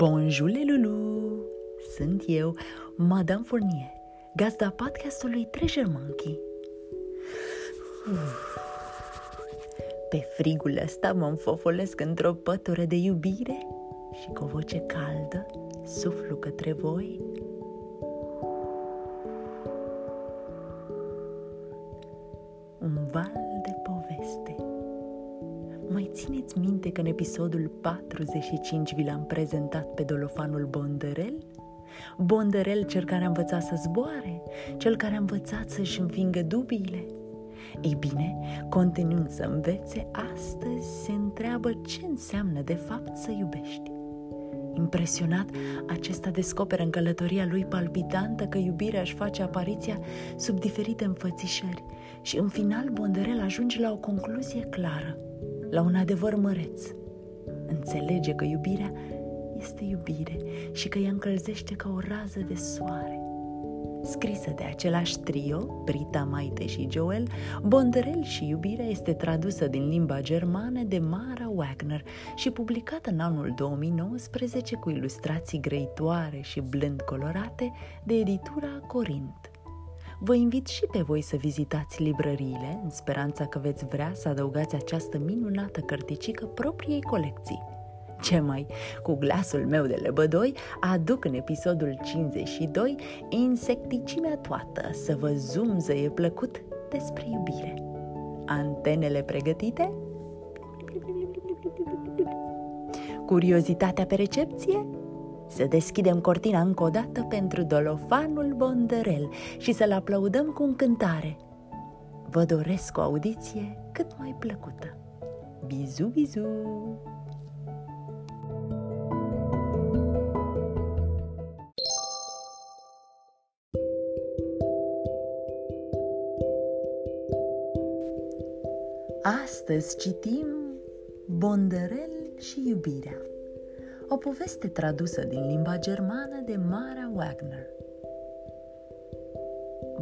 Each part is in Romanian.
Bonjour, Lulu! Sunt eu, Madame Fournier, gazda podcastului Treasure Monkey. Pe frigul ăsta mă înfofolesc într-o pătură de iubire și cu o voce caldă suflu către voi un val de poveste. Mai țineți minte că în episodul 45 vi l-am prezentat pe dolofanul Bondărel? Bondărel, cel care a învățat să zboare, cel care a învățat să-și învingă dubiile. Ei bine, continuând să învețe, astăzi se întreabă ce înseamnă de fapt să iubești. Impresionat, acesta descoperă în călătoria lui palpitantă că iubirea își face apariția sub diferite înfățișări și în final Bondărel ajunge la o concluzie clară, la un adevăr măreț. Înțelege că iubirea este iubire și că ea încălzește ca o rază de soare. Scrisă de același trio, Brita, Maite și Joel, Bondărel și iubirea este tradusă din limba germană de Mara Wagner și publicată în anul 2019 cu ilustrații grăitoare și blând colorate de editura Corint. Vă invit și pe voi să vizitați librăriile în speranța că veți vrea să adăugați această minunată cărticică propriei colecții. Ce mai, cu glasul meu de lebădoi, aduc în episodul 52 insecticimea toată să vă zumzăie plăcut despre iubire. Antenele pregătite? Curiozitatea pe recepție? Să deschidem cortina încă o dată pentru dolofanul Bondărel și să-l aplaudăm cu încântare. Vă doresc o audiție cât mai plăcută. Bizu, bizu! Astăzi citim Bondărel și iubirea, o poveste tradusă din limba germană de Mara Wagner.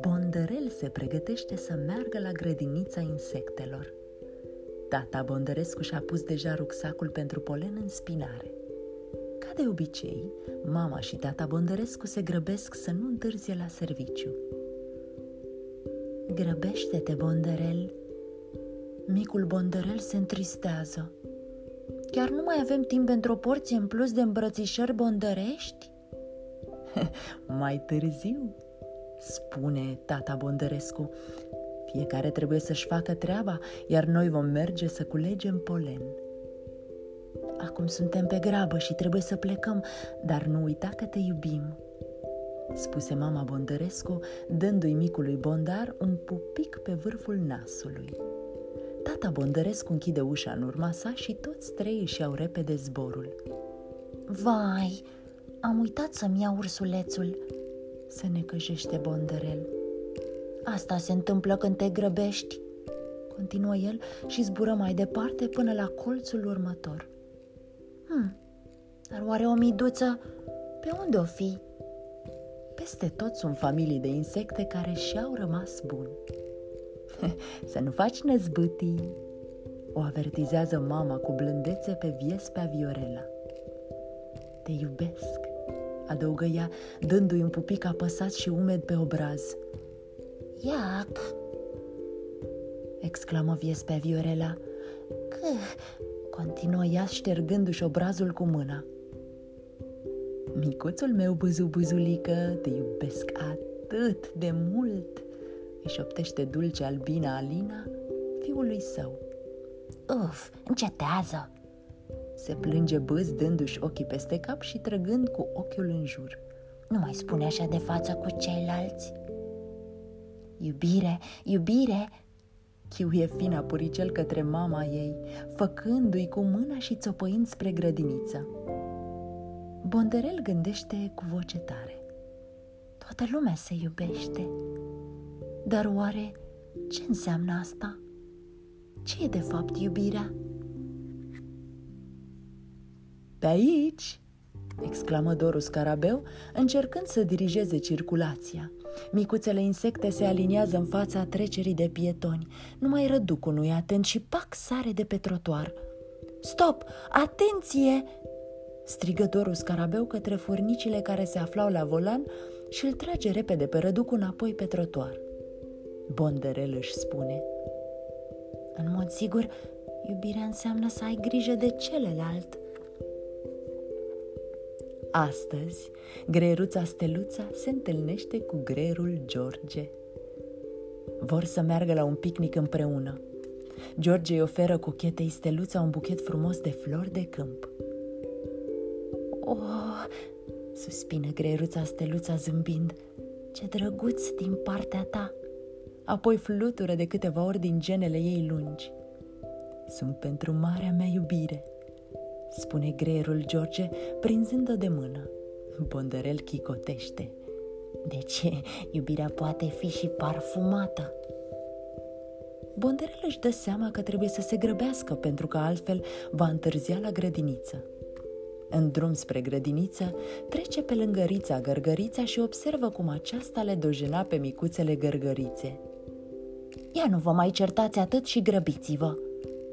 Bondărel se pregătește să meargă la grădinița insectelor. Tata Bondărescu și-a pus deja rucsacul pentru polen în spinare. Ca de obicei, mama și tata Bondărescu se grăbesc să nu întârzie la serviciu. Grăbește-te, Bondărel, Micul bondărel se întristează. Chiar nu mai avem timp pentru o porție în plus de îmbrățișări bondărești? mai târziu, spune tata Bondărescu. Fiecare trebuie să-și facă treaba, iar noi vom merge să culegem polen. Acum suntem pe grabă și trebuie să plecăm, dar nu uita că te iubim, spuse mama Bondărescu, dându-i micului bondar un pupic pe vârful nasului. Tata Bondărescu închide ușa în urma sa și toți trei își iau repede zborul. Vai, am uitat să-mi iau ursulețul, se necăjește Bondărel. Asta se întâmplă când te grăbești, continuă el și zbură mai departe până la colțul următor. Hmm, dar oare o miduță pe unde o fi? Peste tot sunt familii de insecte care și-au rămas buni. Să nu faci năzbâtii, o avertizează mama cu blândețe pe viespea Viorela. Te iubesc, adăugă ea, dându-i un pupic apăsat și umed pe obraz. Iac! exclamă viespea Viorela. Că, continuă ea ștergându-și obrazul cu mâna. Micuțul meu buzu-buzulică, te iubesc atât de mult, își șoptește dulce albina Alina fiului său. Uf, încetează! Se plânge bâz dându-și ochii peste cap și trăgând cu ochiul în jur. Nu mai spune așa de față cu ceilalți. Iubire, iubire, chiuie fina puricel către mama ei, făcându-i cu mâna și țopăind spre grădiniță. Bonderel gândește cu voce tare. Toată lumea se iubește. Dar oare ce înseamnă asta? Ce e de fapt iubirea? Pe aici, exclamă Dorus Carabeu, încercând să dirigeze circulația. Micuțele insecte se aliniază în fața trecerii de pietoni. Numai răducul nu-i atent și pac sare de pe trotuar. Stop! Atenție! strigă Doru Scarabeu către furnicile care se aflau la volan și îl trage repede pe răduc înapoi pe trotuar. Bonderel își spune În mod sigur, iubirea înseamnă să ai grijă de celălalt. Astăzi, greieruța Steluța se întâlnește cu greierul George. Vor să meargă la un picnic împreună. George îi oferă cochetei Steluța un buchet frumos de flori de câmp. Oh, suspină greieruța Steluța zâmbind, ce drăguț din partea ta! Apoi flutură de câteva ori din genele ei lungi. Sunt pentru marea mea iubire, spune greierul George, prinzând-o de mână. Bonderel chicotește. De ce? Iubirea poate fi și parfumată. Bonderel își dă seama că trebuie să se grăbească pentru că altfel va întârzia la grădiniță. În drum spre grădiniță, trece pe lângă Rița Gărgărița și observă cum aceasta le dojena pe micuțele gărgărițe. Ia nu vă mai certați atât și grăbiți-vă!"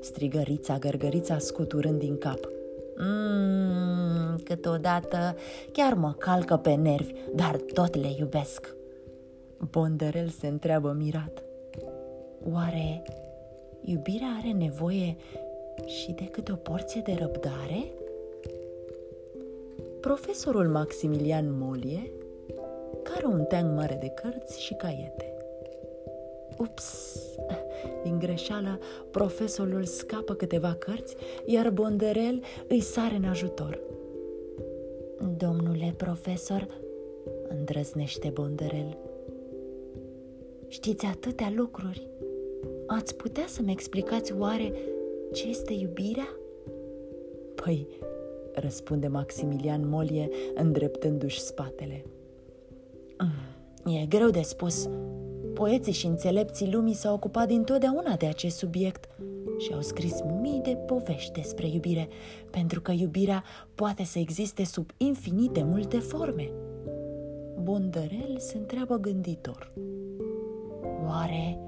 strigă Rița Gărgărița scuturând din cap. Mmm, câteodată chiar mă calcă pe nervi, dar tot le iubesc. Bonderel se întreabă mirat. Oare iubirea are nevoie și de câte o porție de răbdare? Profesorul Maximilian Molie care un teanc mare de cărți și caiete. Ups! Din greșeală, profesorul scapă câteva cărți, iar Bonderel îi sare în ajutor. Domnule profesor, îndrăznește Bonderel, știți atâtea lucruri. Ați putea să-mi explicați oare ce este iubirea? Păi, răspunde Maximilian Molie, îndreptându-și spatele. Mm, e greu de spus. Poeții și înțelepții lumii s-au ocupat dintotdeauna de acest subiect și au scris mii de povești despre iubire, pentru că iubirea poate să existe sub infinite multe forme. Bondărel se întreabă gânditor. Oare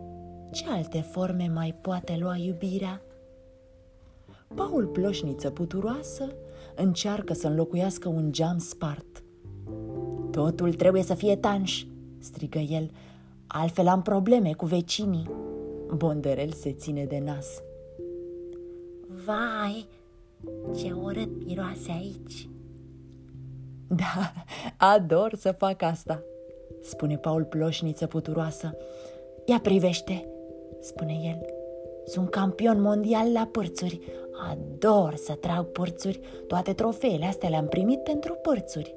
ce alte forme mai poate lua iubirea? Paul Ploșniță puturoasă încearcă să înlocuiască un geam spart. Totul trebuie să fie tanș, strigă el, altfel am probleme cu vecinii. Bonderel se ține de nas. Vai, ce urât miroase aici! Da, ador să fac asta, spune Paul Ploșniță puturoasă. Ia privește, spune el. Sunt campion mondial la părțuri. Ador să trag părțuri. Toate trofeele astea le-am primit pentru părțuri.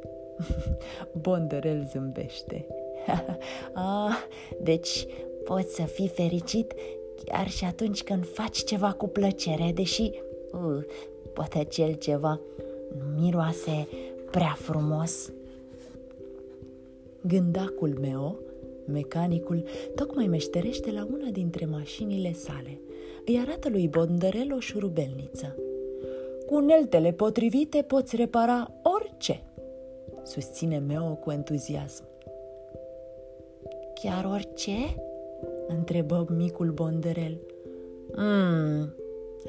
Bonderel zâmbește. ah, deci poți să fii fericit chiar și atunci când faci ceva cu plăcere, deși uh, poate acel ceva nu miroase prea frumos. Gândacul meu, mecanicul, tocmai meșterește la una dintre mașinile sale. Îi arată lui Bonderel o șurubelniță. Cu uneltele potrivite poți repara orice, susține Meo cu entuziasm. Chiar orice? întrebă micul Bonderel. Mmm,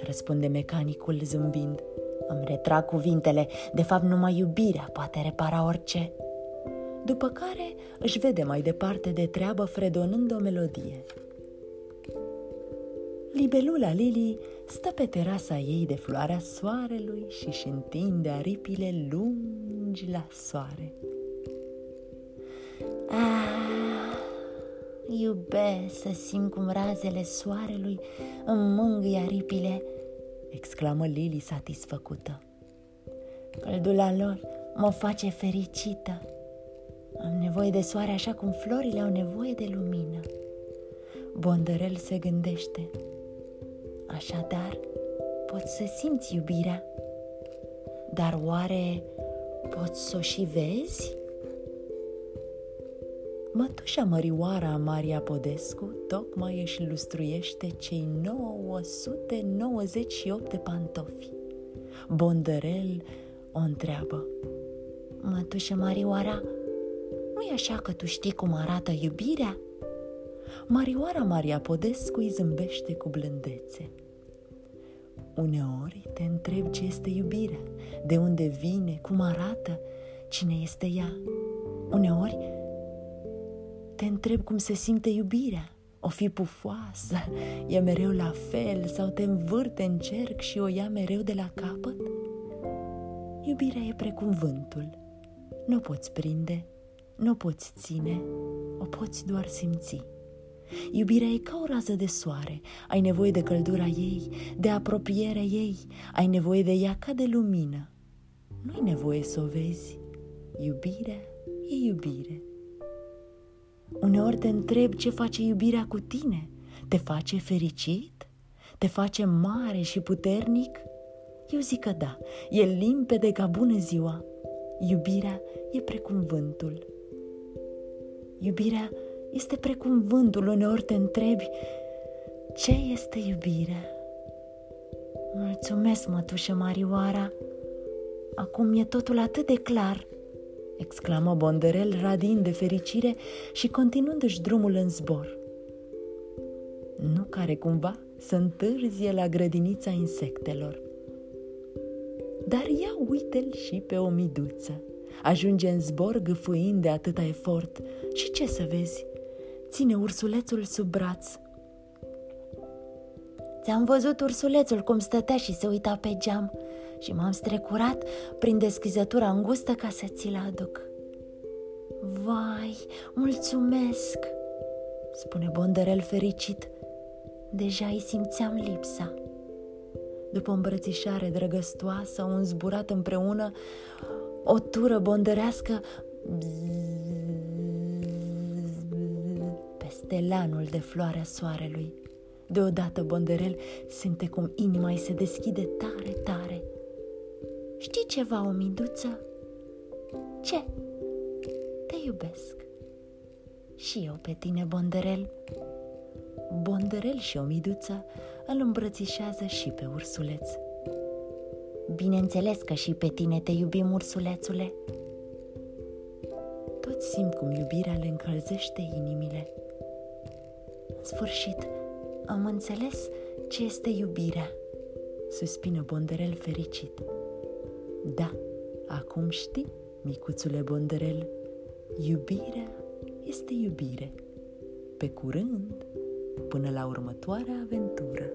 răspunde mecanicul zâmbind. Îmi retrag cuvintele, de fapt numai iubirea poate repara orice. După care își vede mai departe de treabă fredonând o melodie. Libelula Lili stă pe terasa ei de floarea soarelui și își întinde aripile lungi la soare. Ah, iubesc să simt cum razele soarelui îmi mângâie aripile, exclamă Lili satisfăcută. Căldula lor mă face fericită. Am nevoie de soare așa cum florile au nevoie de lumină. Bondărel se gândește. Așadar, poți să simți iubirea. Dar oare poți să o și vezi? Mătușa Mărioara Maria Podescu tocmai își lustruiește cei 998 de pantofi. Bondărel o întreabă. Mătușa Marioara, nu e așa că tu știi cum arată iubirea? Marioara Maria Podescu îi zâmbește cu blândețe. Uneori te întreb ce este iubirea, de unde vine, cum arată, cine este ea. Uneori te întreb cum se simte iubirea, o fi pufoasă, e mereu la fel sau te învârte în cerc și o ia mereu de la capăt? Iubirea e precum vântul. Nu o poți prinde, nu o poți ține, o poți doar simți. Iubirea e ca o rază de soare, ai nevoie de căldura ei, de apropierea ei, ai nevoie de ea ca de lumină. Nu-i nevoie să o vezi. Iubirea e iubire. Uneori te întreb ce face iubirea cu tine. Te face fericit? Te face mare și puternic? Eu zic că da, e limpede ca bună ziua. Iubirea e precum vântul. Iubirea este precum vântul, uneori te întrebi ce este iubirea. Mulțumesc, mătușă Marioara, acum e totul atât de clar, exclamă Bonderel radind de fericire și continuându-și drumul în zbor. Nu care cumva să întârzie la grădinița insectelor. Dar ia uite-l și pe o miduță. Ajunge în zbor gâfâind de atâta efort. Și ce să vezi? Ține ursulețul sub braț. Ți-am văzut ursulețul cum stătea și se uita pe geam și m-am strecurat prin deschizătura îngustă ca să ți-l aduc. Vai, mulțumesc, spune Bonderel fericit. Deja îi simțeam lipsa. După o îmbrățișare drăgăstoasă, un zburat împreună, o tură bondărească peste lanul de floarea soarelui. Deodată Bonderel simte cum inima îi se deschide tare, tare. Știi ceva, o miduță? Ce? Te iubesc. Și eu pe tine, Bonderel. Bonderel și o miduță îl îmbrățișează și pe ursuleț. Bineînțeles că și pe tine te iubim, ursulețule. Toți simt cum iubirea le încălzește inimile. În sfârșit, am înțeles ce este iubirea, suspină Bonderel fericit. Da, acum știi, micuțule Bonderel, iubirea este iubire. Pe curând, până la următoarea aventură.